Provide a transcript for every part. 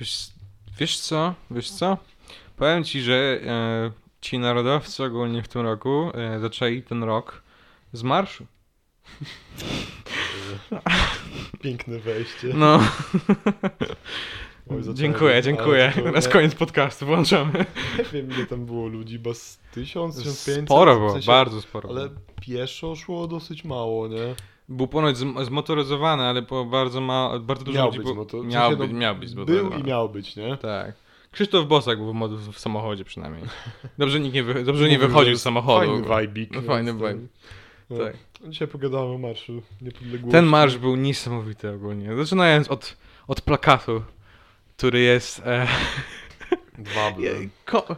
Wiesz, wiesz co? Wiesz co? Powiem ci, że e, ci narodowcy ogólnie w tym roku e, zaczęli ten rok z marszu. Piękne wejście. No, Oj, dziękuję, dziękuję. to- Teraz koniec podcastu, włączamy. Nie wiem ile tam było ludzi, bo z 1000, 1500? Sporo w było, sensie- bardzo sporo. Ale pieszo szło dosyć mało, nie? Był ponoć zmotoryzowany, ale było bardzo mało, bardzo dużo Miał ludzi być było. zmotor- w miał, sensie, być, no, miał być Był i miał być, nie? Tak. Krzysztof Bosak był w, w samochodzie przynajmniej. Dobrze, nikt nie, wy, dobrze nie wychodził z samochodu. Fajny vibik. No, fajny vibe. No. Tak. Dzisiaj pogadamy o Marszu Niepodległości. Ten marsz był niesamowity ogólnie. Zaczynając od, od plakatu, który jest. E, Dwa ko,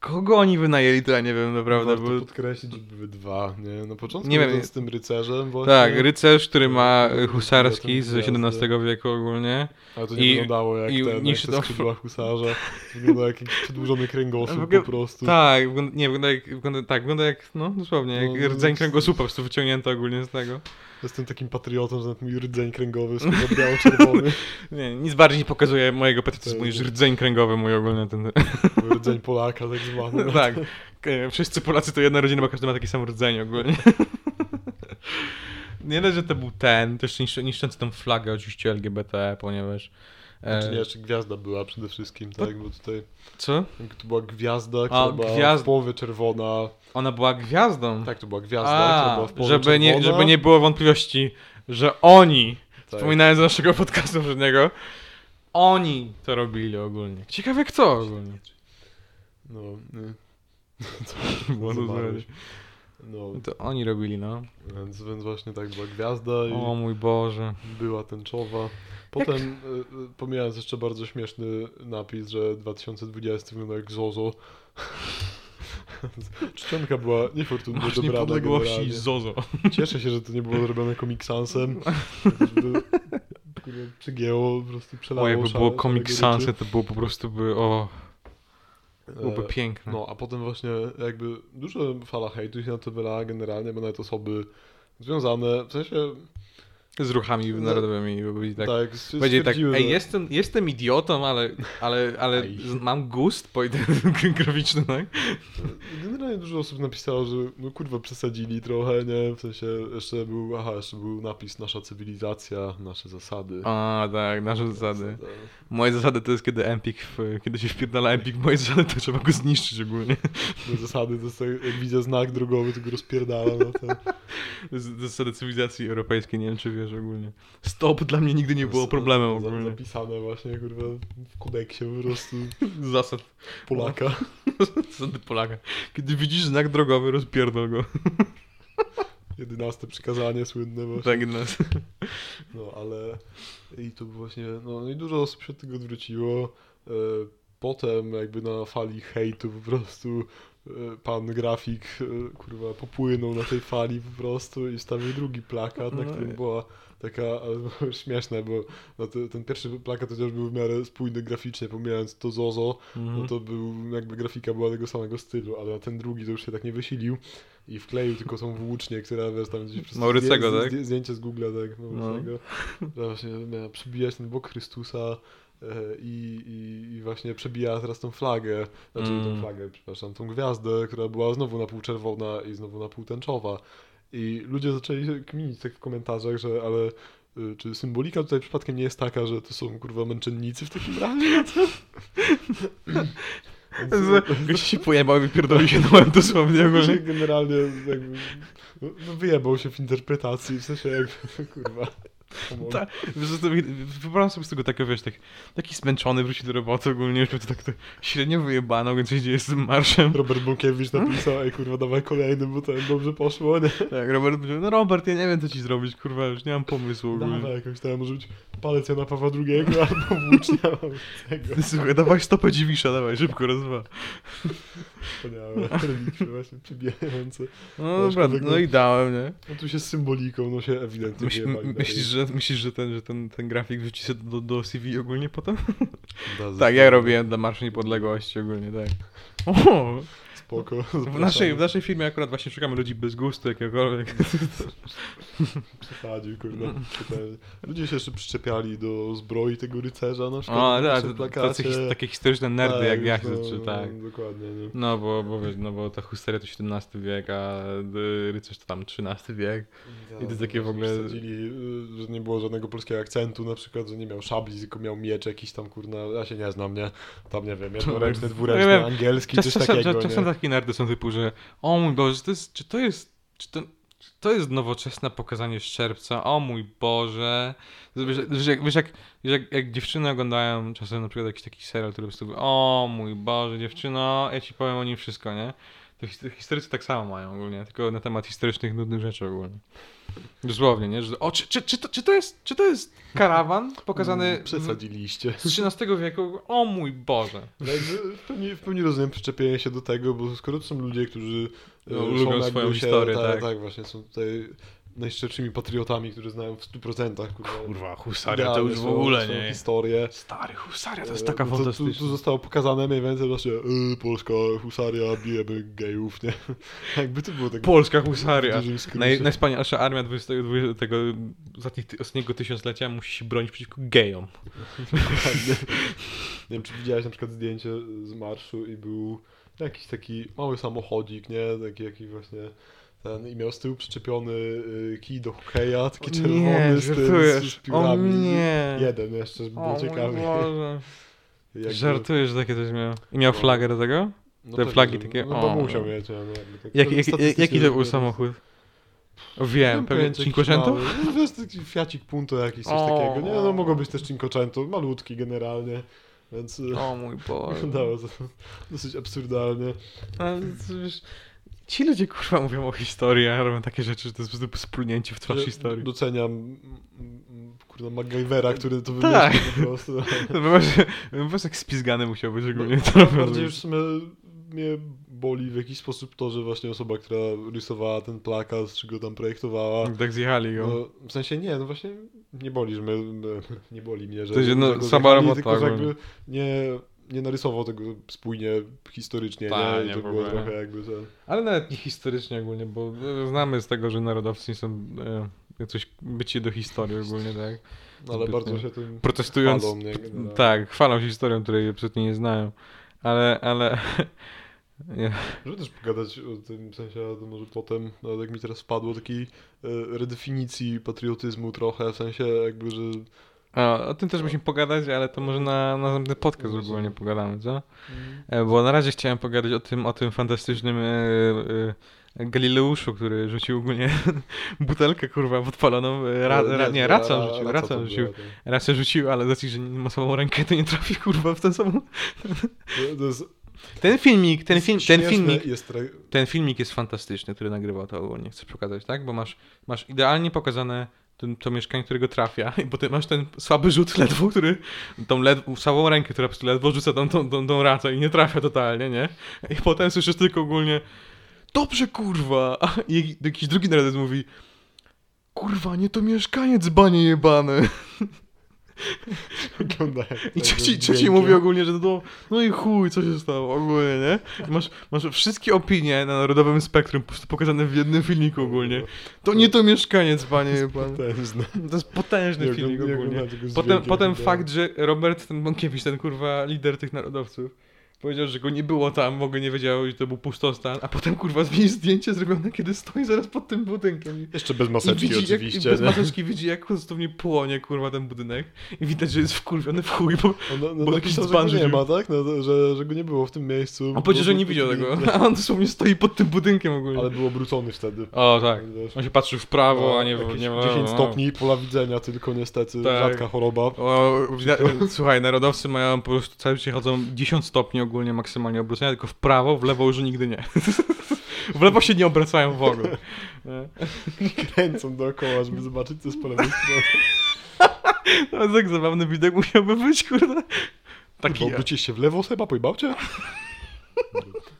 kogo oni wynajęli, to ja nie wiem naprawdę. Warto Bo, podkreślić, że były dwa, nie? Na początku Nie wiem, z tym rycerzem właśnie. tak, rycerz, który ma Który- husarski z XVII wieku ogólnie. Ale to nie i- wyglądało jak i ten, jak niż te to- skrzydła husarza. Wygląda jak jakiś przedłużony kręgosłup po prostu. Tak, wygląda, nie, wygląda jak, wygląda, tak, wygląda jak, no dosłownie, jak No, no, rdzeń no, kręgosłupa po prostu wyciągnięty ogólnie z tego. Jestem takim patriotą, że mój rdzeń kręgowy jest biało-czerwony. Nie, nic bardziej nie pokazuje mojego patriotyzmu niż rdzeń kręgowy mój ogólnie ten. rdzeń Polaka tak zwany. tak, e, wszyscy Polacy to jedna rodzina, bo każdy ma taki sam rdzeń ogólnie. Nie dość, że to był ten, też niszczący tą flagę oczywiście LGBT, ponieważ... e, Znaczy nie, jeszcze gwiazda była przede wszystkim, tak, bo tutaj Co? to była gwiazda, która była gwiazd- w połowie czerwona. Ona była gwiazdą. Tak, to była gwiazda, która A, była w połowie żeby nie, czerwona. żeby nie było wątpliwości, że oni, Tak. wspominając z naszego podcastu poprzedniego, oni to robili ogólnie. Ciekawe kto ogólnie. No, nie. Było to Zamarłeś. zrobić. no, To oni robili, no. więc, więc właśnie tak była gwiazda i O mój Boże. była tęczowa. Potem, y, y, pomijając jeszcze bardzo śmieszny napis, że 2020 wygląda jak Zozo. Czcionka była niefortunnie Masz dobrana niepodległości. Zozo. Cieszę się, że to nie było zrobione komiksansem. Przygięło, po prostu przelało O, jakby było. Sansy, to było po prostu by, o, byłoby E, piękne. No, a potem właśnie jakby duża fala hejtu się na to wylała generalnie, bo nawet osoby związane, w sensie Z ruchami narodowymi. Byli tak, tak, Powiedzieli tak, ej, jestem, jestem idiotą, ale, ale, ale mam gust graficzny, tak? Generalnie dużo osób napisało, że no kurwa przesadzili trochę, nie? W sensie jeszcze był, aha, jeszcze był napis nasza cywilizacja, nasze zasady. A, tak, nasze zasady. Zasada. Moje zasady to jest kiedy Empik, kiedy się wpierdala Empik, moje zasady to trzeba go zniszczyć ogólnie. Moje zasady to jest tak, jak widzę znak drogowy, to go rozpierdala na ten. To Zasady cywilizacji europejskiej, nie wiem czy wiesz ogólnie. Stop dla mnie nigdy nie było problemem ogólnie. Zapisane właśnie kurwa w kodeksie po prostu Zasad, Polaka. zasady Polaka. Kiedy widzisz znak drogowy, rozpierdol go. Jedenaste przykazanie słynne właśnie. Tak, nas. No, ale i to właśnie, no i dużo osób się od tego odwróciło. E, Potem jakby na fali hejtu po prostu pan grafik e, kurwa popłynął na tej fali po prostu i wstawił drugi plakat, na No którym była taka śmieszne, bo no to, ten pierwszy plakat chociaż był w miarę spójny graficznie, pomijając to Zozo, Mhm. no to był, jakby grafika była tego samego stylu, ale ten drugi to już się tak nie wysilił i wkleił tylko tą włócznię, która wiesz tam gdzieś przez Maurycego, zdję- tak? zdję- zdjęcie z Google'a, tak, Maurycego, która właśnie miała przebijać ten bok Chrystusa e, i, i, i właśnie przebija teraz tą flagę, znaczy Mm. tą flagę, przepraszam, tą gwiazdę, która była znowu na pół czerwona i znowu na pół tęczowa i ludzie zaczęli się kminić tak w komentarzach, że ale y, czy symbolika tutaj przypadkiem nie jest taka, że to są kurwa męczennicy w takim razie? Więc, Gość się pojebał i wypierdolił się na łeb dosłownie ogólnie. generalnie jakby, no, no wyjebał się w interpretacji, w sensie jakby, kurwa. Tak, wyobrażam sobie z tego takiego, wiesz, tak, taki zmęczony wróci do roboty ogólnie, już to tak to średnio wyjebano, więc dzieje z tym marszem. Robert Bąkiewicz napisał, ej kurwa, dawaj kolejny, bo to dobrze poszło, nie? Tak, Robert powiedział, no Robert, ja nie wiem co ci zrobić, kurwa, już nie mam pomysłu ogólnie. Dawaj jakoś tam, może być palec Jana Pawła II albo włócznia tego. Słuchaj, dawaj stopę dziwisza, dawaj, szybko, raz, dwa. Wspaniałe, relikwie właśnie przybijające. No dobra, no i dałem, nie? No tu się z symboliką, no się ewidentnie Myśl, myślisz, że, myślisz, że ten, że ten, ten grafik wrzuci się do, do CV ogólnie potem? Tak, ja robiłem dla Marszu Niepodległości ogólnie, tak. O, spoko. W naszej, w naszej firmie akurat właśnie szukamy ludzi bez gustu jakiegokolwiek. Przesadził, kurde. Ludzie się jeszcze przyczepiali do zbroi tego rycerza na przykład. O, na tak, tacy, takie historyczne nerdy jak ja, no, czy tak. No, dokładnie, nie. No bo, bo wiesz, no bo ta husteria to XVII wiek, a rycerz to tam XIII wiek. I to takie w ogóle- Przesadzili, y, że nie było żadnego polskiego akcentu, na przykład, że nie miał szabli, tylko miał miecz jakiś tam, kurna, ja się nie znam, nie? Tam, nie wiem, jednoręczny, dwuręczny, angielski, coś takiego, czasem nie? Takie nerdy są typu, że o mój Boże, to jest, czy to jest, czy to, czy to jest nowoczesne pokazanie szczerbca, o mój Boże. Wiesz, jak, wiesz, jak, jak, jak dziewczyny oglądają czasem na przykład jakiś taki serial, który po prostu o mój Boże, dziewczyno, ja ci powiem o nim wszystko, nie? To his- historycy tak samo mają ogólnie, tylko na temat historycznych, nudnych rzeczy ogólnie. Dosłownie, nie? Że, o, czy, czy, czy, to, czy, to jest, czy to jest karawan pokazany Mm, Przesadziliście. z XIII wieku? O mój Boże. No jakby w pełni, w pełni rozumiem przyczepienie się do tego, bo skoro to są ludzie, którzy e, No, są lubią swoją historię, tak, tak. tak, właśnie, są tutaj najszczerszymi patriotami, którzy znają w 100% kurwa, Kurwa, idealnie swoją- swoją historię. Stary, husaria to jest E, taka no to tu, fantastyczna. tu zostało pokazane mniej więcej właśnie e, polska husaria, bijemy gejów, nie? Jakby to było tak Polska w husaria. Naj, najwspanialsza armia 20, 20, tego ostatnich, ostatniego tysiąclecia musi się bronić przeciwko gejom. Dokładnie. Nie wiem, czy widziałeś na przykład zdjęcie z marszu i był jakiś taki mały samochodzik, nie? Taki jakiś właśnie ten i miał z tyłu przyczepiony y, kij do hokeja, taki czerwony nie, z, tym, z. O piórami. nie. Jeden jeszcze, żeby O było ciekawie. Boże. Jakby- Żartujesz, że takie coś miał. I miał No. flagę do tego? no te pewnie, flagi że- takie, No bo musiał mieć? No, tak Jak, jak, jaki to był samochód? Wiem, pewnie Cinquecento? No wiesz, taki Fiacik Punto jakiś, coś O. takiego. Nie, no mogło być też Cinquecento, malutki generalnie, więc y, O mój Boże. wyglądało to dosyć absurdalnie. Ale to wiesz, ci ludzie kurwa mówią o historii, a robią takie rzeczy, że to jest po prostu splunięcie w twarz Ja historii. Doceniam kurde MacGyvera, który to Tak. wymyślił po prostu. No po prostu jak spizgany musiał być ogólnie. To No, robią bardziej już w sumie mnie boli w jakiś sposób to, że właśnie osoba, która rysowała ten plakat, czy go tam projektowała, Tak zjechali go. no, w sensie nie, no właśnie nie boli, że my, my, nie boli mnie, że, To jest, no, że go sama robota tylko że jakby nie, nie narysował tego spójnie historycznie, Ta, nie? I nie, to było ogóle. trochę jakby ten... Ale nawet nie historycznie ogólnie, bo e, znamy z tego, że narodowcy są e, coś bycie do historii ogólnie, tak? No, ale bardzo się tym Protestując, chwalą, nie? Generalnie. tak, chwalą się historią, której absolutnie nie znają. Ale, ale... nie. Żeby też pogadać o tym w sensie, to może potem, nawet jak mi teraz wpadło, takiej e, redefinicji patriotyzmu trochę, w sensie jakby, że A, o tym też musimy pogadać, ale to może na na następny podcast ogólnie pogadamy, co? E, Bo na razie chciałem pogadać o tym, o tym fantastycznym e, Galileuszu, który rzucił ogólnie butelkę, kurwa, podpaloną. Ra, ra, nie, racą rzucił, racą rzucił. Racę rzucił, ale z racji, że ma słabą rękę, to nie trafi, kurwa, w ten sam... To- to jest- Ten filmik, ten, film, ten filmik, Jest ten filmik jest fantastyczny, który nagrywał to ogólnie, chcę pokazać, tak? Bo masz, masz idealnie pokazane ten, to mieszkanie, którego trafia i potem masz ten słaby rzut ledwo, który, tą ledwo, słabą rękę, która po prostu ledwo rzuca tą, tą, tą, tą i nie trafia totalnie, nie? I potem słyszysz tylko ogólnie dobrze, kurwa! I jakiś drugi narodowiec mówi kurwa, nie to mieszkaniec, banie jebane. Wygląda jak I trzeci dźwiękiem. mówi ogólnie, że no, no i chuj, co się stało ogólnie, nie? Masz, masz wszystkie opinie na Narodowym Spektrum pokazane w jednym filmiku ogólnie. To nie to mieszkaniec, panie pan. Potężne. To jest potężny Nie filmik ogólnie. Potem, potem to- fakt, że Robert ten Bąkiewicz, ten kurwa lider tych narodowców, powiedział, że go nie było tam, w ogóle nie wiedział, że to był pustostan, a potem kurwa zmienił zdjęcie zrobione, kiedy stoi zaraz pod tym budynkiem. Jeszcze bez maseczki widzi, jak, oczywiście. bez nie? maseczki widzi, jak dosłownie płonie, kurwa, ten budynek. I widać, że jest wkurwiony w chuj, bo On, no, bo napisał, jakiś dzban nie ma, tak? No, że, że go nie było w tym miejscu. on powiedział, że nie widział tego. A on dosłownie stoi pod tym budynkiem ogólnie. Ale był obrócony wtedy. O, tak. On się patrzył w prawo, No, a nie w jakieś nie w 10 lewo. stopni pola widzenia tylko niestety. Tak. Rzadka choroba. O, słuchaj, narodowcy mają po prostu cały czas chodzą 10 stopni ogólnie maksymalnie obrócenia, tylko w prawo, w lewo już nigdy nie. W lewo się nie obracają w ogóle. Nie? Kręcą dookoła, żeby zobaczyć co jest po lewej stronie. Jest tak zabawny widok musiałby być, kurde. Taki Kurwa, obrócisz się w lewo, Seba, pojebał cię?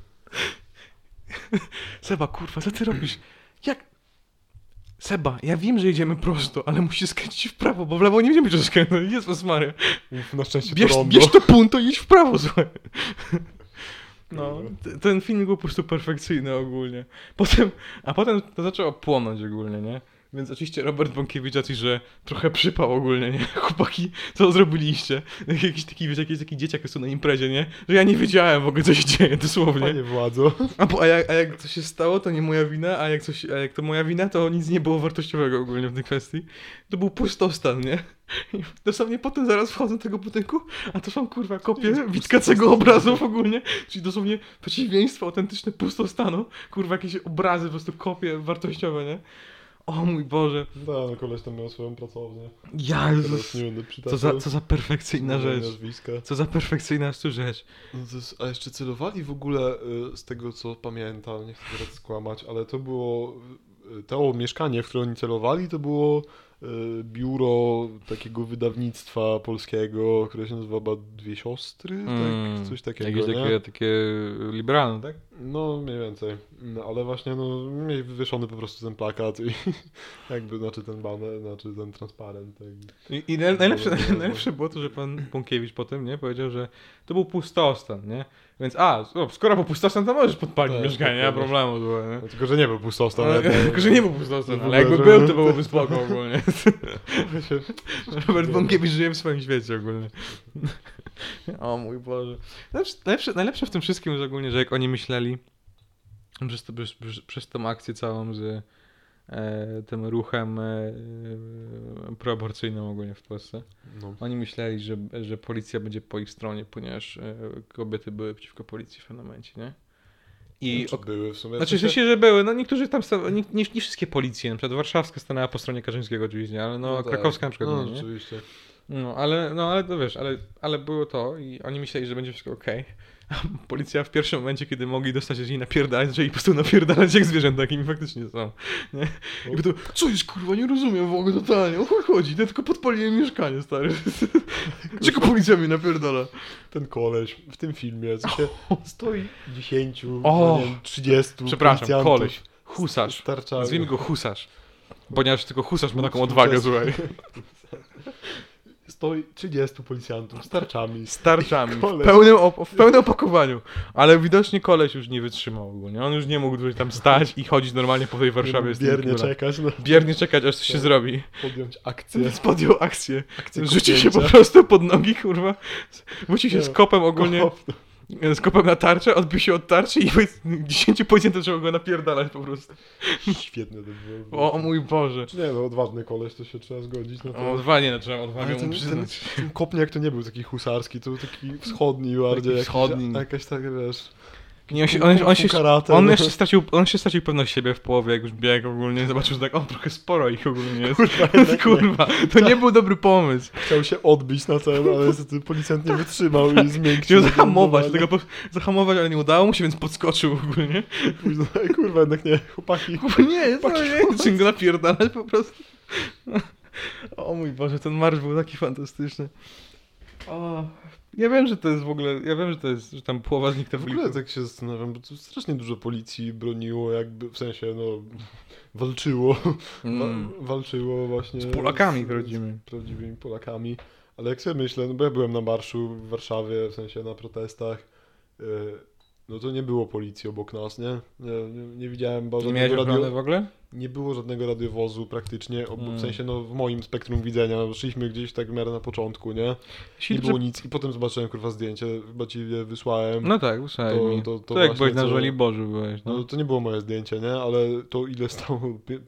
Seba, kurwa, co ty robisz? Jak? Seba, ja wiem, że jedziemy prosto, ale musisz skręcić w prawo, bo w lewo nie będziemy czego skręcać. Jezus Maria. Uf, na szczęście Bierz, to bierz to punto i idź w prawo, słuchaj. No, ten film był po prostu perfekcyjny ogólnie. Potem, a potem to zaczęło płonąć ogólnie, nie? Więc oczywiście Robert Bąkiewicz jakiś, że trochę przypał ogólnie, nie? Chłopaki, co zrobiliście? Jakiś taki, wiesz, jakiś taki dzieciak jest tu na imprezie, nie? Że ja nie wiedziałem w ogóle, co się dzieje, dosłownie. Panie władzo. A, bo, a, jak, a jak coś się stało, to nie moja wina, a jak, coś, a jak to moja wina, to nic nie było wartościowego ogólnie w tej kwestii. To był pustostan, nie? I dosłownie potem zaraz wchodzę do tego budynku, a to są kurwa kopie Witkacego obrazów ogólnie, czyli dosłownie przeciwieństwo autentyczne pustostanu, kurwa jakieś obrazy, po prostu kopie wartościowe, nie? O mój Boże. Da, no koleś tam miał swoją pracownię. Ja, Jezus. nie będę Co przytaczał. za, co za perfekcyjna rzecz. Nazwiska. Co za perfekcyjna rzecz. No jest, a jeszcze celowali w ogóle, y, z tego co pamiętam, nie chcę teraz skłamać, ale to było, y, to mieszkanie, w które oni celowali, to było y, biuro takiego wydawnictwa polskiego, które się nazywa chyba Dwie Siostry, Mm, tak, coś takiego, Jakieś nie? takie, takie liberalne, tak? No, mniej więcej. No, ale właśnie, no, mieli wywieszony po prostu ten plakat i jakby, znaczy ten baner, znaczy ten transparent. Tak. I, i naj- najlepsze, najlepsze było to, że pan Bąkiewicz potem, nie, powiedział, że to był pustostan, nie? Więc a, o, skoro był pustostan, to możesz podpalić Tak, mieszkanie, nie ma problemu? No, tylko, że nie był pustostan. Ale, ale tylko, że nie był pustostan, w ale jakby że- był, to byłoby spoko ogólnie. Robert Bąkiewicz żyje w swoim świecie ogólnie. O mój Boże. Najlepsze, najlepsze, w tym wszystkim jest ogólnie, że jak oni myśleli przez, to, przez, przez, tą akcję całą z e, tym ruchem e, e, proaborcyjnym ogólnie w Polsce, No. oni myśleli, że, że policja będzie po ich stronie, ponieważ e, kobiety były przeciwko policji w pewnym momencie, nie? I I czy były w sumie. znaczy, w sensie, że były, no niektórzy tam, nie, nie, nie wszystkie policje, na przykład warszawska stanęła po stronie Kaczyńskiego oczywiście, ale no, tak. krakowska na przykład No, nie, rzeczywiście. No, ale, no, ale to wiesz, ale, ale było to i oni myśleli, że będzie wszystko okej. A policja w pierwszym momencie, kiedy mogli dostać się z niej napierdalać, zaczęli po prostu napierdalać jak zwierzęta, jakimi faktycznie są. Nie? Jakby to, co jest kurwa, nie rozumiem w ogóle totalnie, o chuj chodzi, ja tylko podpaliłem mieszkanie, stary. Czego policja mnie napierdala? Ten koleś w tym filmie, co się stoi 10, O! nie wiem, 30 Przepraszam, koleś, husarz, nazwijmy go husarz. Ponieważ tylko husarz ma taką odwagę, słuchaj. Stoi 30 policjantów z tarczami. Z tarczami, w pełnym, op- w pełnym opakowaniu. Ale widocznie koleś już nie wytrzymał ogólnie. On już nie mógł dłużej tam stać i chodzić normalnie po tej Warszawie z Biernie czekać, no, Biernie czekać, aż coś się Tak. zrobi. podjąć akcję. Więc podjął akcję. akcję Rzucił się po prostu pod nogi, kurwa. Wrócił się z No. kopem ogólnie, Kop. Z kopem na tarczę, odbił się od tarczy i 10 policjantów trzeba go napierdalać po prostu. Świetne to było. O mój Boże. Nie, no odważny koleś, to się trzeba zgodzić na to. O, odwanie, no, trzeba odwagę mu ten, ten, przyznać. ten kopniak to nie był taki husarski, to był taki wschodni bardziej. jakiś- wschodni. Jakaś taka, wiesz... Nie, on, się, on, on, się, karate, on, jeszcze stracił, on się stracił pewność siebie w połowie, jak już biegł ogólnie. Zobaczył, że tak, o, trochę sporo ich ogólnie jest. Kurwa, Kurwa, to nie był dobry pomysł. Chciał się odbić na cel, ale niestety policjant nie wytrzymał i zmiękczył. Chciał zahamować, tego zahamować, ale nie udało mu się, więc podskoczył ogólnie. Późno, kurwa, jednak nie, chłopaki. Nie, to nie, czym go napierdalać po prostu. O mój Boże, ten marsz był taki fantastyczny. O, ja wiem, że to jest w ogóle, ja wiem, że to jest, że tam połowa z nich to W ogóle tak się zastanawiam, bo tu strasznie dużo policji broniło, jakby w sensie, no, walczyło. Mm. Wa- walczyło właśnie. Z Polakami z, prawdziwymi. Z prawdziwymi Polakami. Ale jak sobie myślę, no bo ja byłem na marszu w Warszawie, w sensie na protestach. y, No to nie było policji obok nas, nie? Nie, nie, nie widziałem bo Nie miałeś radio, w ogóle? Nie było żadnego radiowozu praktycznie, w sensie no w moim spektrum widzenia, no, szliśmy gdzieś tak w miarę na początku, nie? Jeśli Nie było nic i potem zobaczyłem kurwa zdjęcie, chyba ci je wysłałem. No tak, wysłałeś To- mi. to- To, to jak byłeś na co- Żoli Boży byłeś, No no. to nie było moje zdjęcie, nie? Ale to ile stało,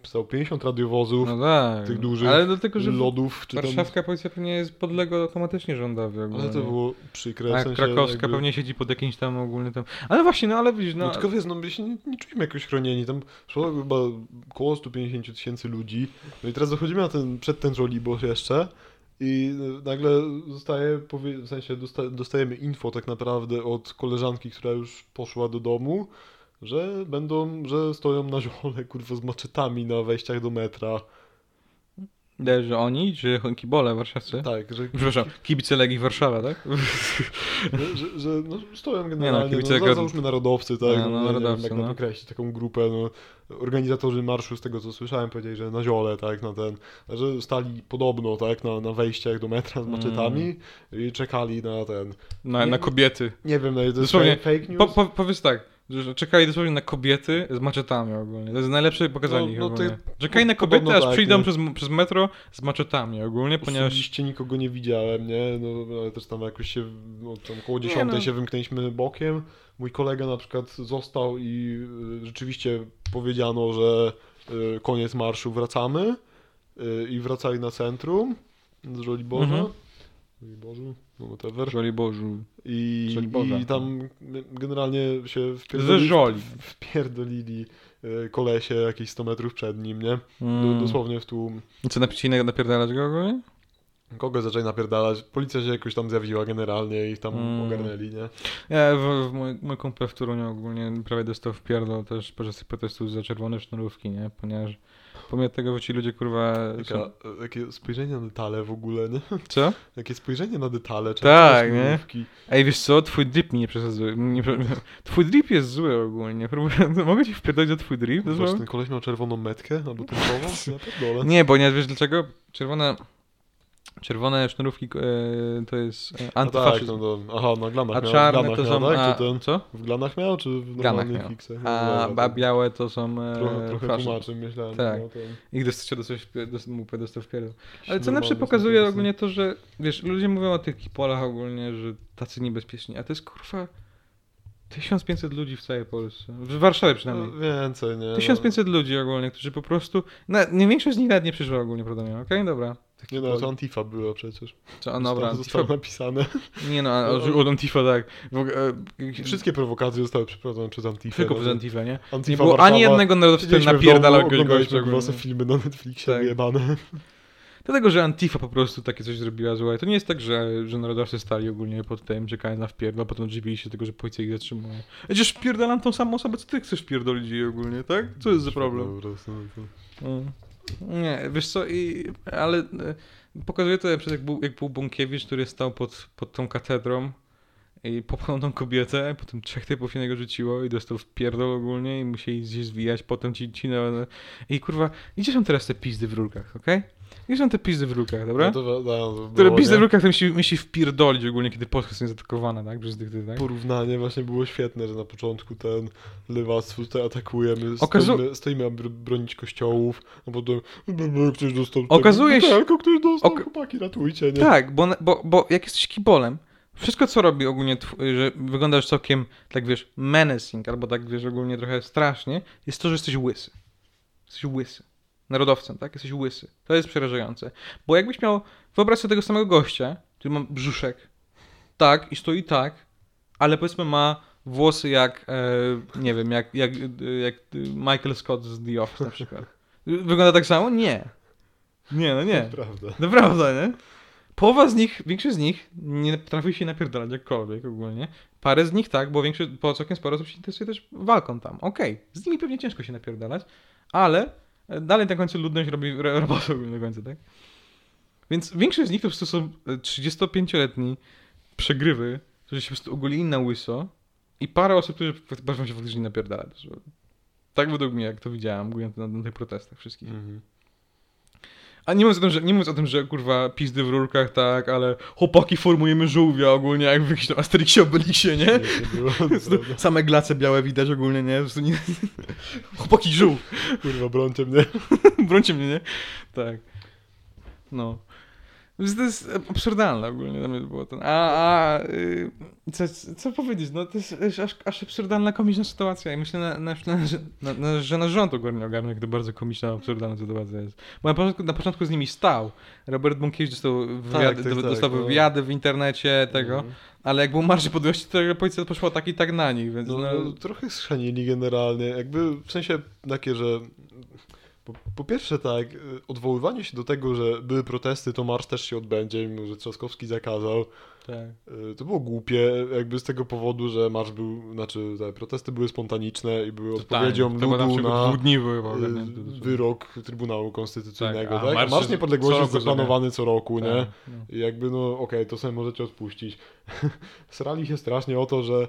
stało 50 radiowozów, No tak. tych dużych Ale dlatego, że lodów, czy tam... warszawska policja pewnie jest podległa automatycznie rządowi ogólnie. Ale to było przykre, A w sensie krakowska jakby... pewnie siedzi pod jakimś tam ogólnym tam... Ale właśnie, no ale widzisz, No, no... tylko wiesz, no my się nie, nie czujemy jakoś chronieni, tam szło chyba około 150 tysięcy ludzi, no i teraz dochodzimy na ten, przed ten żolibor jeszcze i y, nagle zostaje, w sensie dosta, dostajemy info tak naprawdę od koleżanki, która już poszła do domu, że będą, że stoją na żole, kurwa, z maczetami na wejściach do metra. Że oni, czy kibole warszawscy? Tak, że, Przepraszam, kibice Legii Warszawa, tak? że, że, no, stoją generalnie, no, kibice no, załóżmy narodowcy, tak, No, no, no, nie, nie narodowcy, wiem, jak no. określić taką grupę, no, organizatorzy marszu, z tego co słyszałem, powiedzieli, że na ziole, tak, na ten, że stali podobno, tak, na, na wejściach do metra z maczetami i czekali na ten, Na, Nie- na kobiety. nie wiem, no, to jest Dosłownie, fake news? Po, po, powiedz tak, że czekali dosłownie na kobiety z maczetami ogólnie. To jest najlepsze pokazanie No, no jest- Czekali na podobno kobiety, aż tak, przyjdą nie? przez, przez metro z maczetami ogólnie, ponieważ... Osobiście nikogo nie widziałem, nie? No, ale też tam jakoś się, no, tam około Nie, 10 no. się wymknęliśmy bokiem. Mój kolega na przykład został i y, rzeczywiście powiedziano, że y, koniec marszu, wracamy. Y, I wracali na centrum z Żoliborza. Mhm. Żoliborzu, whatever. Żoli Bożu. I, Żoliborza. I tam generalnie się wpierdolili, Żoli. wpierdolili y, kolesie jakieś 100 metrów przed nim, nie? Mm. dosłownie w tłum. I Co, napicie napierdalać go ogólnie? Kogo zaczęli napierdalać? Policja się jakoś tam zjawiła generalnie i ich tam Mm. ogarnęli, nie? Ja, w, w mój, mój kumpel w Toruniu ogólnie prawie dostał w pierdol też podczas tych protestów za czerwone sznurówki, nie? Ponieważ pomimo tego, że ci ludzie kurwa Taka, są... Jakie spojrzenie na detale w ogóle, nie? Co? Jakie spojrzenie na detale, Tak, nie? sznurówki. Ej, wiesz co? Twój drip mi nie przesadzuje. Nie, twój drip jest zły ogólnie. Mogę ci wpierdolić za twój drip? Zobacz, ten koleś miał czerwoną metkę albo tęczową? Ja pierdolę. Nie, bo nie wiesz dlaczego? Czerwone... Czerwone sznurówki e, to jest e, A tak, antyfaszyzm. no, no, aha, na glanach a miał. czarne glanach to miał, są... tak? A, Czy ten co? w glanach miał, czy w glanach miał. fiksach? A, Dobra, a to białe to są e, Trochę, trochę faszyzm. tłumaczy, myślałem. Tak. No, ten, Ich dosyć dostał w mógł dostał w pierdol. Ale co najlepsze pokazuje ogólnie to, że wiesz, ludzie mówią o tych kipolach ogólnie, że tacy niebezpieczni, a to jest kurwa 1500 ludzi w całej Polsce. W Warszawie przynajmniej. No, więcej, nie? 1500 ludzi ogólnie, którzy po prostu. Na, nie większość z nich nawet nie przyszła ogólnie, prawda? Okej, dobra. Nie no, to Antifa była przecież. Co, a dobra. Zostało, zostało Antifa, napisane. nie no, a, o, od Antifa tak. E, Wszystkie prowokacje zostały przeprowadzone przez Antifę. Tylko no, przez Antifę, nie? Antifa Nie było Warszawa. ani jednego narodowca, domu, jakiegoś gościa kurwa filmy na Netflixie Tak. wyjebane. Dlatego, że Antifa po prostu takie coś zrobiła złe. To nie jest tak, że, że narodowcy stali ogólnie pod tym, czekając na wpierdol, a potem dziwili się tego, że policja ich zatrzymuje. Przecież wpierdalam tą samą osobę, co ty chcesz wpierdolić jej ogólnie, tak? Co jest za problem? Po prostu, no to- Mm. Nie, wiesz co, i, ale e, pokazuje to na jak był, jak był Bąkiewicz, który stał pod, pod tą katedrą i popchnął tą kobietę, potem trzech typów się niego rzuciło i dostał w pierdol ogólnie i musieli gdzieś zwijać, potem ci, ci na, I kurwa, gdzie są teraz te pizdy w rurkach, okej? Gdzie są te pizdy w rurkach, dobra? No to, no, to Które było, pizdy w rurkach to musi, musi wpierdolić ogólnie, kiedy Polska jest zaatakowana, tak? Przez tych, tak? Porównanie właśnie było świetne, że na początku ten lewactwo tutaj atakujemy, Okazu- stoimy, stoimy aby bronić kościołów, a potem ktoś dostał Okazuje się- Tylko ktoś dostał, Ok- chłopaki ratujcie, nie? Tak, bo, bo, bo jak jesteś kibolem, wszystko co robi ogólnie, że wyglądasz całkiem, tak wiesz, menacing, albo tak wiesz, ogólnie trochę strasznie, jest to, że jesteś łysy. Jesteś łysy. Narodowcem, tak? Jesteś łysy. To jest przerażające. Bo jakbyś miał, wyobraź sobie tego samego gościa, który ma brzuszek, tak, i stoi tak, ale powiedzmy ma włosy jak, e, nie wiem, jak, jak, e, jak Michael Scott z The Office na przykład. Wygląda tak samo? Nie. Nie, no nie. Prawda. Naprawdę, nie? Połowa z nich, większość z nich nie potrafi się napierdalać jakkolwiek ogólnie. Parę z nich tak, bo większość, bo całkiem sporo osób się interesuje też walką tam. Okej, z nimi pewnie ciężko się napierdalać, ale e, dalej na końcu ludność robi ro- robotę na końcu, tak? Więc większość z nich to po prostu są e, 35-letni przegrywy, którzy się po prostu ogolili na łyso i parę osób, którzy potrafią się faktycznie napierdalać. Tak według mnie, jak to widziałem na, na tych protestach wszystkich. Mhm. A nie mówiąc, o tym, że, nie mówiąc o tym, że kurwa pizdy w rurkach, tak, ale chłopaki formujemy żółwia ogólnie, jak w jakimś tam Asterixie Obelixie, nie? Nie, było. Same glace białe widać ogólnie, nie? Nie... Chłopaki żółw. Kurwa, brońcie mnie. Brońcie mnie, nie? Tak. No. Więc to jest absurdalne ogólnie dla mnie było ten. A, a y, co, co powiedzieć? No to jest aż, aż absurdalna, komiczna sytuacja i myślę, na, na, na, że- na, że nasz rząd ogólnie ogarnia, jak to bardzo komiczna, absurdalna sytuacja jest. Bo na początku, na początku z nimi stał. Robert Bąkiewicz dostał wywiady, tak, tak, dostał no. wywiady w internecie tego, Mhm. ale jak był marsz podłości, to policja poszła tak i tak na nich, więc No, no, no, trochę schrzanili generalnie, jakby w sensie takie, że Po, po pierwsze tak, y, odwoływanie się do tego, że były protesty, to marsz też się odbędzie, mimo że Trzaskowski zakazał. Tak. Y, To było głupie, jakby z tego powodu, że marsz był, znaczy te protesty były spontaniczne i były odpowiedzią to na ludu na dni były y, wyrok Trybunału Konstytucyjnego, Tak, a tak? Marsz Niepodległości jest zaplanowany co roku, nie? Tak, no. I jakby, no okej, to sobie możecie odpuścić. Srali się strasznie o to, że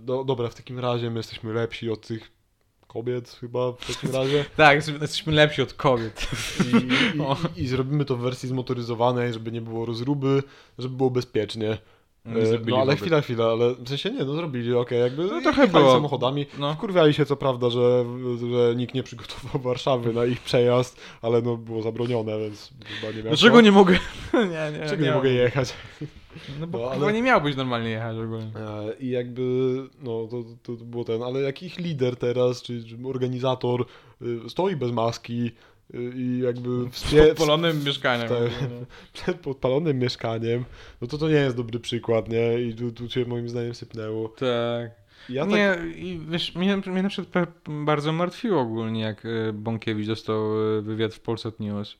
do, dobra, w takim razie my jesteśmy lepsi od tych kobiet chyba w takim razie Tak, jesteśmy- lepsi od kobiet. i, i, i, zrobimy to w wersji zmotoryzowanej, żeby nie było rozruby, żeby było bezpiecznie. E, Zrobili No ale wobec- chwila, chwila, ale w sensie nie, no zrobili, okej, jakby No trochę było. samochodami. No. Wkurwiali się co prawda, że, że nikt nie przygotował Warszawy na ich przejazd, ale no było zabronione, więc chyba nie miał Dlaczego co. nie mogę? nie, nie, Dlaczego nie, mogę jechać? No bo No, ale- nie miałbyś normalnie jechać ogólnie. E, I jakby, no to, to, to było ten, ale jak ich lider teraz, czy, czy organizator y, stoi bez maski y, i jakby Z wspie- podpalonym mieszkaniem. Tak. ogólnie. przed podpalonym mieszkaniem, no to to nie jest dobry przykład, nie? I tu, tu się moim zdaniem sypnęło. Tak. I Ja tak, nie, i wiesz, mnie, mnie na przykład bardzo martwiło ogólnie, jak e, Bąkiewicz dostał wywiad w Polsat News,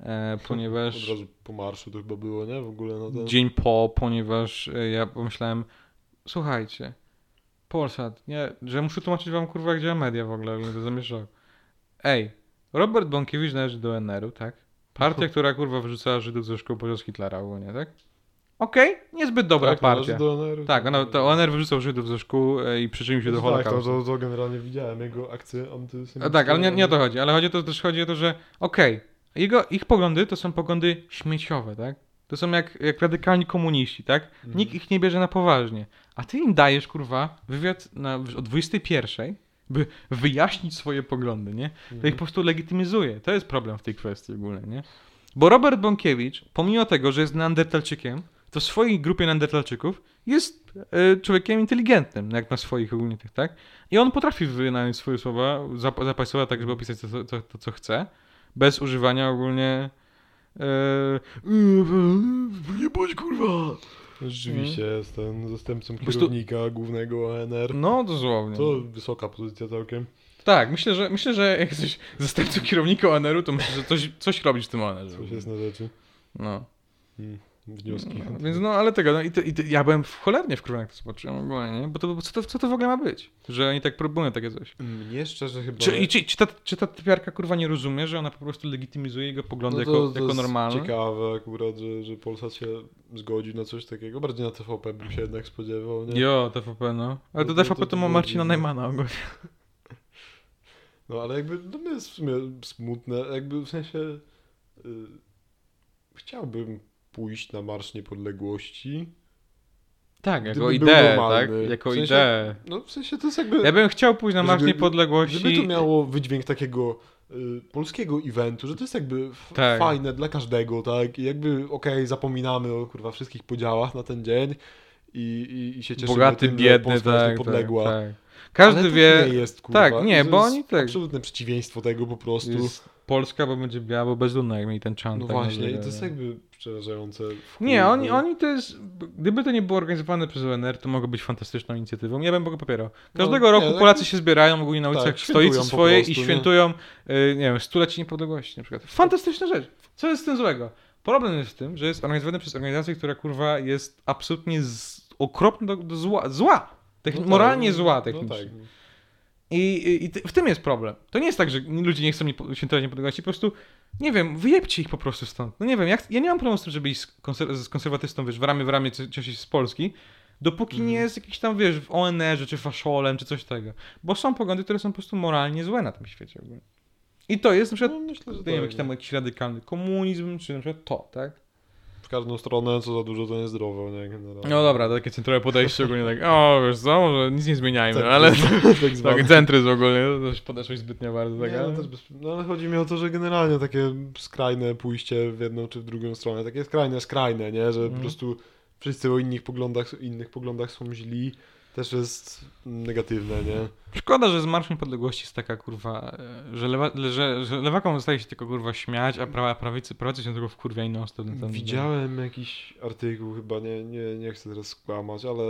e, od ponieważ razu po marszu to chyba było, nie? W ogóle na ten... dzień po, ponieważ e, ja pomyślałem, słuchajcie, Polsat, nie, że muszę tłumaczyć wam kurwa, gdzie media w ogóle, to zamieszał. Ej, Robert Bąkiewicz należy do NR-u, tak? Partia, która kurwa wyrzucała Żydów ze szkół podczas Hitlera ogólnie, tak? Okej, niezbyt dobra tak, partia. do NR-u. Tak, ona, to ONR wyrzucał Żydów ze szkół e, i przyczynił się do tak, to, Holokaustu. to, to generalnie widziałem, jego akcje antysemityczne. A tak, ale nie, nie o to chodzi. Ale chodzi o to, też chodzi o to, że okej, jego, ich poglądy to są poglądy śmieciowe, tak? To są jak, jak radykalni komuniści, tak? Mhm. Nikt ich nie bierze na poważnie. A ty im dajesz, kurwa, wywiad na, o 21, by wyjaśnić swoje poglądy, nie? To Mhm. ich po prostu legitymizuje. To jest problem w tej kwestii ogólnie, nie? Bo Robert Bąkiewicz, pomimo tego, że jest neandertalczykiem, to w swojej grupie neandertalczyków jest e, człowiekiem inteligentnym, jak na swoich ogólnie tych, tak? I on potrafi wynająć swoje słowa, zap- zapaść słowa tak, żeby opisać to, co- to, to, co chce, bez używania ogólnie e, nie bądź kurwa. Rzeczywiście jest ten zastępcą kierownika głównego ONR. No, dosłownie. To wysoka pozycja całkiem. Tak, myślę, że myślę, że jak jesteś zastępcą kierownika ONR-u, to myślę, że coś, coś robisz w tym ONR-ze. Coś jest na rzeczy. No. Wnioski. No, Więc no, ale tego, no i, to, i to, ja byłem w cholernie wkurzony, jak to zobaczyłem ogólnie, nie? Bo to, bo co, to, co to w ogóle ma być? Że oni tak próbują takie coś. Mnie szczerze chyba... Czy, i, czy, czy, ta, czy ta typiarka kurwa nie rozumie, że ona po prostu legitymizuje jego poglądy No to, jako, to jako normalne? ciekawe akurat, że, że Polsat się zgodził na coś takiego. Bardziej na TVP bym się jednak spodziewał, nie? Jo, TVP, no. Ale to TVP to ma Marcina. Najmana ogólnie. No ale jakby to jest w sumie smutne, jakby w sensie y, chciałbym pójść na Marsz Niepodległości. Tak, jako ideę, tak? Jako W sensie- ideę. No w sensie to jest jakby... Ja bym chciał pójść na Marsz Żeby- Niepodległości. Gdyby to miało wydźwięk takiego y, polskiego eventu, że to jest jakby Tak. fajne dla każdego, tak? I jakby okej, zapominamy o kurwa wszystkich podziałach na ten dzień i, i, i się cieszymy Bogaty, tym, że biedny, jest tak, tak, niepodległa. tak. Każdy Ale wie, nie jest, kurwa. tak, nie, bo oni tak- absolutne przeciwieństwo tego po prostu. jest Polska, bo będzie biała, bo bezludna, jak mieli ten czant. No tak właśnie, i to jest nie? jakby przerażające. Nie, oni, oni to jest. Gdyby to nie było organizowane przez ONR, to mogło być fantastyczną inicjatywą. Ja bym go popierał. Każdego No, roku nie, no Polacy jakby- się zbierają ogólnie na ulicach Tak, stolicy swojej i nie? świętują, y, nie wiem, stulecie niepodległości na przykład. Fantastyczna rzecz. Co jest z tym złego? Problem jest w tym, że jest organizowany przez organizację, która kurwa jest absolutnie z, okropna do, do zła. zła. Techni- No tak, moralnie no, zła no technicznie. tak. I, i, w tym jest problem. To nie jest tak, że ludzie nie chcą nie, świętować niepodległości, po prostu, nie wiem, wyjebcie ich po prostu stąd. No nie wiem, jak, ja nie mam problemu z tym, żeby iść z, konser- z konserwatystą, wiesz, w ramię w ramię coś z Polski, dopóki Mhm. nie jest jakiś tam, wiesz, w ONR-ze, czy faszolem, czy coś takiego. Bo są poglądy, które są po prostu moralnie złe na tym świecie ogólnie. I to jest na przykład, No, myślę, nie wiem, tak, jakiś tam no. jakiś radykalny komunizm, czy na przykład to, tak? Każdą stronę, co za dużo, to niezdrowo, nie? Generalnie. No dobra, takie centrowe podejście ogólnie tak, o, wiesz co, może nic nie zmieniajmy, Tak, ale tak zwane. tak, centryzm ogólnie, to też podeszłeś zbytnio bardzo, tak, Nie, ale... no, bez... no ale chodzi mi o to, że generalnie takie skrajne pójście w jedną czy w drugą stronę, takie skrajne, skrajne, nie? Że Mhm. po prostu wszyscy o innych poglądach, innych poglądach są źli, też jest negatywne, nie? Szkoda, że z Marsz Niepodległości jest taka kurwa, e, że, lewa, że, że lewakom zostaje się tylko kurwa śmiać, a prawa, prawicy, prawicy się tylko wkurwia i non ten- Widziałem jakiś artykuł, chyba nie, nie, nie chcę teraz skłamać, ale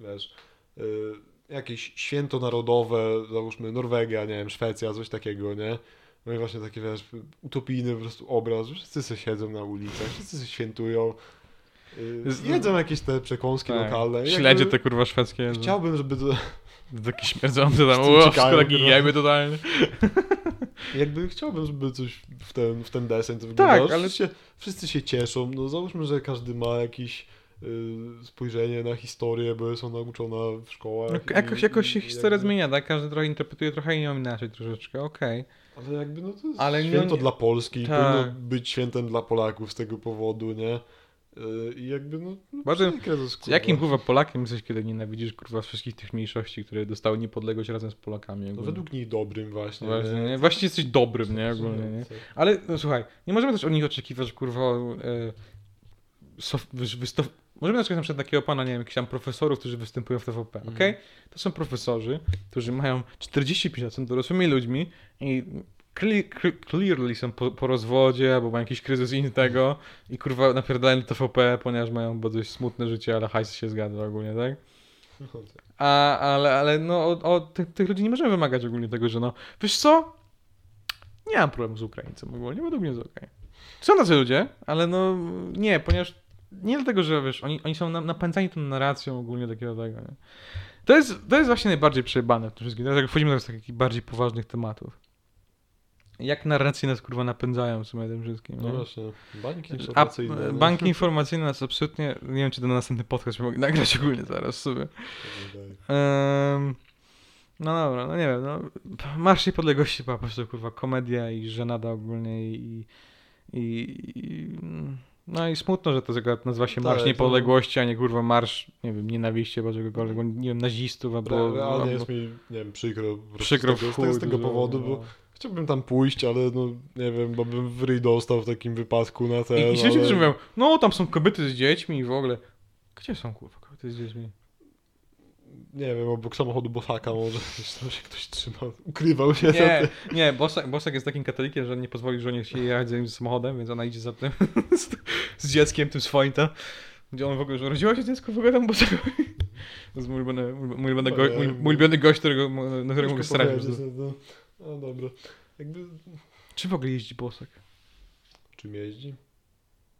wiesz, y, jakieś święto narodowe, załóżmy Norwegia, nie wiem, Szwecja, coś takiego, nie? No i właśnie taki, wiesz, utopijny po prostu obraz, że wszyscy sobie siedzą na ulicach, wszyscy sobie świętują, jedzą jakieś te przekąski Tak. lokalne. Śledzie te kurwa szwedzkie. jedzą. Chciałbym, żeby to, Takie śmierdzące tam, uff, taki jajmy totalnie. jakby chciałbym, żeby coś w ten, w ten desen to wyglądało. Tak, ale- Wszyscy, się, wszyscy się cieszą, no załóżmy, że każdy ma jakieś yy, spojrzenie na historię, bo jest ona uczona w szkołach. No, i- jakoś, jakoś się historia jakby- zmienia, tak? Każdy trochę interpretuje trochę inną inaczej troszeczkę, okej. Ale jakby no to jest Ale święto nie- dla Polski, Tak. powinno być świętem dla Polaków z tego powodu, nie? Yy, I jakby no, no Bardzo- jakim kurwa Polakiem jesteś, kiedy nienawidzisz kurwa wszystkich tych mniejszości, które dostały niepodległość razem z Polakami? No według nich dobrym właśnie. Właśnie, nie? nie? Właśnie jesteś dobrym, nie? Ogólnie, nie? Ale no, słuchaj, nie możemy też od nich oczekiwać, kurwa, e, sof, wy- wystof... Możemy na przykład na przykład takiego pana, nie wiem, jakichś tam profesorów, którzy występują w TVP, Mhm. okej? To są profesorzy, którzy mają 45 lat, są dorosłymi ludźmi i clearly są po, po rozwodzie, albo mają jakiś kryzys innego i kurwa napierdalają do TVP, ponieważ mają bardzo smutne życie, ale hajs się zgadza ogólnie, tak? A, ale, ale no, od, tych, tych ludzi nie możemy wymagać ogólnie tego, że no, wiesz co? Nie mam problemu z Ukraińcem ogólnie, według mnie jest okej. Są tacy ludzie, ale no nie, ponieważ nie dlatego, że wiesz, oni, oni są na- napędzani tą narracją ogólnie takiego tego, nie? To jest, to jest właśnie najbardziej przejebane w tym wszystkim. Dlatego wchodzimy teraz do takich bardziej poważnych tematów. Jak narracje nas kurwa napędzają w sumie tym wszystkim. No nie? właśnie, bańki A, informacyjne. nie? banki informacyjne nas absolutnie, nie wiem czy to na następny podcast mogę nagrać ogólnie zaraz sobie. Ehm, no dobra, no nie wiem, no Marsz Niepodległości była po prostu kurwa komedia i żenada ogólnie i, i, i no i smutno, że to nazywa się Marsz Tak, Niepodległości, a nie kurwa Marsz, nie wiem, nienawiści albo czegokolwiek, nie wiem, nazistów albo... Re- Realnie albo jest mi, nie wiem, przykro. przykro z tego, w z tego, z chuj, tego powodu, bo no. Chciałbym tam pójść, ale no, nie wiem, bo bym w ryj dostał w takim wypadku na ten, I, i się ale... ludzie mówią, no tam są kobiety z dziećmi i w ogóle. Gdzie są kurwa kobiety z dziećmi? Nie wiem, obok samochodu Bosaka może tam się ktoś trzymał, ukrywał się. za Nie, tym. nie, Bosak, Bosak jest takim katolikiem, że nie pozwoli żonie się jechać za nim samochodem, więc ona idzie za tym z, z dzieckiem tym swoim tam. Gdzie on w ogóle, że urodziło się dziecko w ogóle tam Bosakowi. To jest mój ulubiony, mój ulubiony, go, mój, mój ulubiony gość, którego, na którego mogę powiedzieć, no, dobra. Jakby, Czy w ogóle jeździ Bosak? czym jeździ?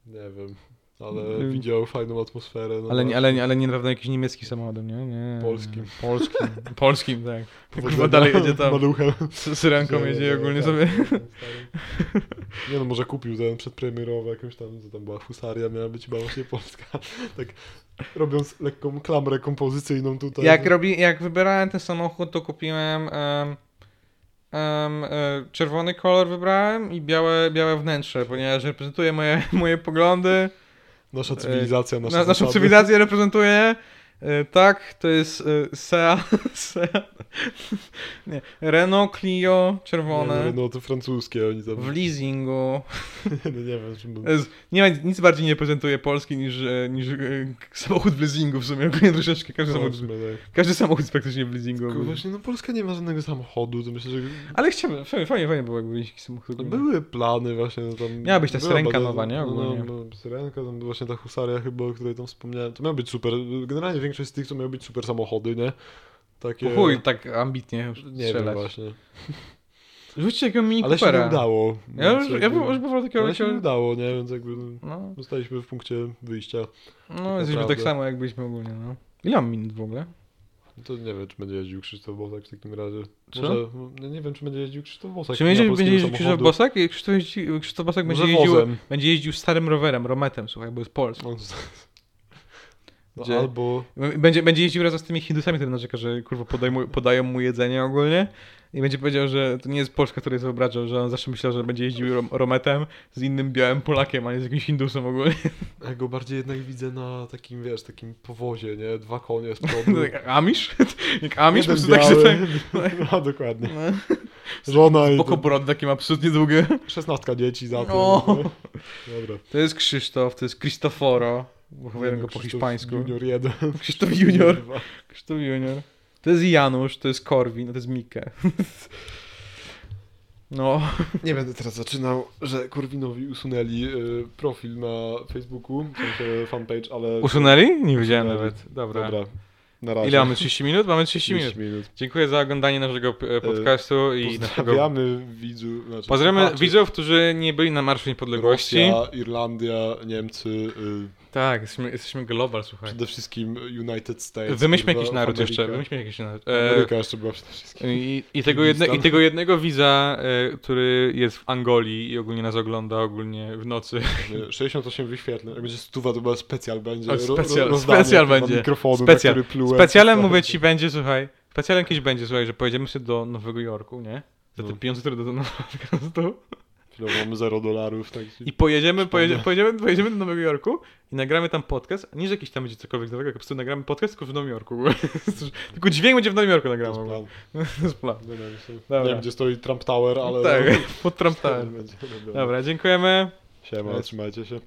Nie wiem, ale Mm. widział fajną atmosferę. No Ale, nie, ale, nie- ale nie na pewno jakiś niemieckim samochodem, nie? nie. Polskim. Polskim. Polskim, tak. Kurwa dalej jedzie tam. Maluchem. Z syrenką jedzie i ogólnie sobie. Nie no, może kupił ten przedpremierowy jakąś tam, co tam była husaria, miała być chyba właśnie polska. Tak robiąc lekką klamrę kompozycyjną tutaj. Jak, robi, jak wybierałem ten samochód, to kupiłem em, e, czerwony kolor wybrałem i białe, białe wnętrze, ponieważ reprezentuje moje, moje poglądy. Nasza cywilizacja, nasze Na, naszą zasady. cywilizację reprezentuje. E, tak, to jest e, Seat, Seat nie, Renault Clio czerwone nie, no to francuskie, oni tam... w leasingu. no nie wiem, czym... To Nie ma, nic bardziej nie reprezentuje Polski niż, e, niż samochód w leasingu w sumie, ogólnie troszeczkę. Każdy, No, samochód, tak. każdy samochód jest praktycznie w leasingu. Tylko właśnie, no Polska nie ma żadnego samochodu, to myślę, że... Ale chciałbym, fajnie, fajnie, fajnie było jakby jakiś samochód. No, były plany właśnie, no tam... Miała być ta syrenka nowa, nie? No, no, Ogólnie. no, syrenka, tam właśnie ta husaria chyba, o której tam wspomniałem. To miał być super. Generalnie większość z tych to miały być super samochody, nie? Takie... Chuj, tak ambitnie Nie wiem strzelać. właśnie. Rzućcie jakiego mini Ale się nie Coopera. udało. Ja już, ja jakby- bym już bym takiego Ale się nie udało, nie? Więc jakby no, zostaliśmy w punkcie wyjścia. no jesteśmy tak samo jak byliśmy ogólnie, no. Ile mam minut w ogóle? To nie wiem, czy będzie jeździł Krzysztof Bosak w takim razie. Co? Może, no, nie wiem, czy będzie jeździł Krzysztof Bosak. Czy będzie, będzie jeździł Krzysztof. Bosak? Krzysztof, Krzysztof Bosak będzie Może jeździł, wozem. będzie jeździł starym rowerem, rometem, słuchaj, bo jest polski. No, Gdzie- albo... Będzie, będzie jeździł razem z tymi Hindusami, który narzeka, że kurwa podają mu, podają mu jedzenie ogólnie. I będzie powiedział, że to nie jest Polska, której wyobrażał, że on zawsze myślał, że będzie jeździł rom, rometem z innym białym Polakiem, a nie z jakimś Hindusem ogólnie. Ja go bardziej jednak widzę na takim, wiesz, takim powozie, nie? Dwa konie z przodu. No, jak Amish? Jak po prostu tak się tak... No, dokładnie. No. Żona i Spoko brody takie absolutnie długie. szesnastka dzieci za to. No. Dobra. To jest Krzysztof, to jest Cristoforo. Wychowujemy go po hiszpańsku. Junior jeden. Krzysztof Junior. Krzysztof Junior. To jest Janusz, to jest Korwin, to jest Mikke. No. Nie będę teraz zaczynał, że Korwinowi usunęli y, profil na Facebooku, w sensie fanpage, ale... Usunęli? Nie wiedziałem Usunęli. nawet. Dobra. Dobra. Na razie. Ile mamy? 30 minut? Mamy 30 minut. 30 minut. Dziękuję za oglądanie naszego e, podcastu i naszego... Pozdrawiamy widzów. Znaczy, Pozdrawiamy słuchaczy. widzów, którzy nie byli na Marszu Niepodległości. Rosja, Irlandia, Niemcy, y, Tak, jesteśmy, jesteśmy global, słuchaj. przede wszystkim United States. Wymyślmy jakiś naród Ameryka. jeszcze, wymyślmy jakiś naród. E, Ameryka jeszcze była przede wszystkim. I, i, tego jedne, I tego jednego widza, e, który jest w Angolii i ogólnie nas ogląda ogólnie w nocy. Nie, 68 wyświetleń. Jak będzie stuwa, to chyba specjal będzie. O, specjal- ro- rozdanie, specjal będzie. Mikrofonu, Specjal. na plułem. Specjalem mówię ci będzie, słuchaj, specjalem kiedyś będzie, słuchaj, że pojedziemy sobie do Nowego Jorku, nie? Za te No. pieniądze, które do do Nowego Jorku. No, mamy 0 dolarów. Tak I pojedziemy, pojedzie, Przypomnę. pojedziemy, pojedziemy do Nowego Jorku i nagramy tam podcast. Nie, że jakiś tam będzie cokolwiek nowego, po prostu nagramy podcast tylko w Nowym Jorku. tylko dźwięk będzie w Nowym Jorku to nagramy. jest plan. To jest plan. Dobra. Nie wiem, gdzie stoi Trump Tower, ale... Tak, pod Trump Tower. Dobra, dziękujemy. Siema, trzymajcie się.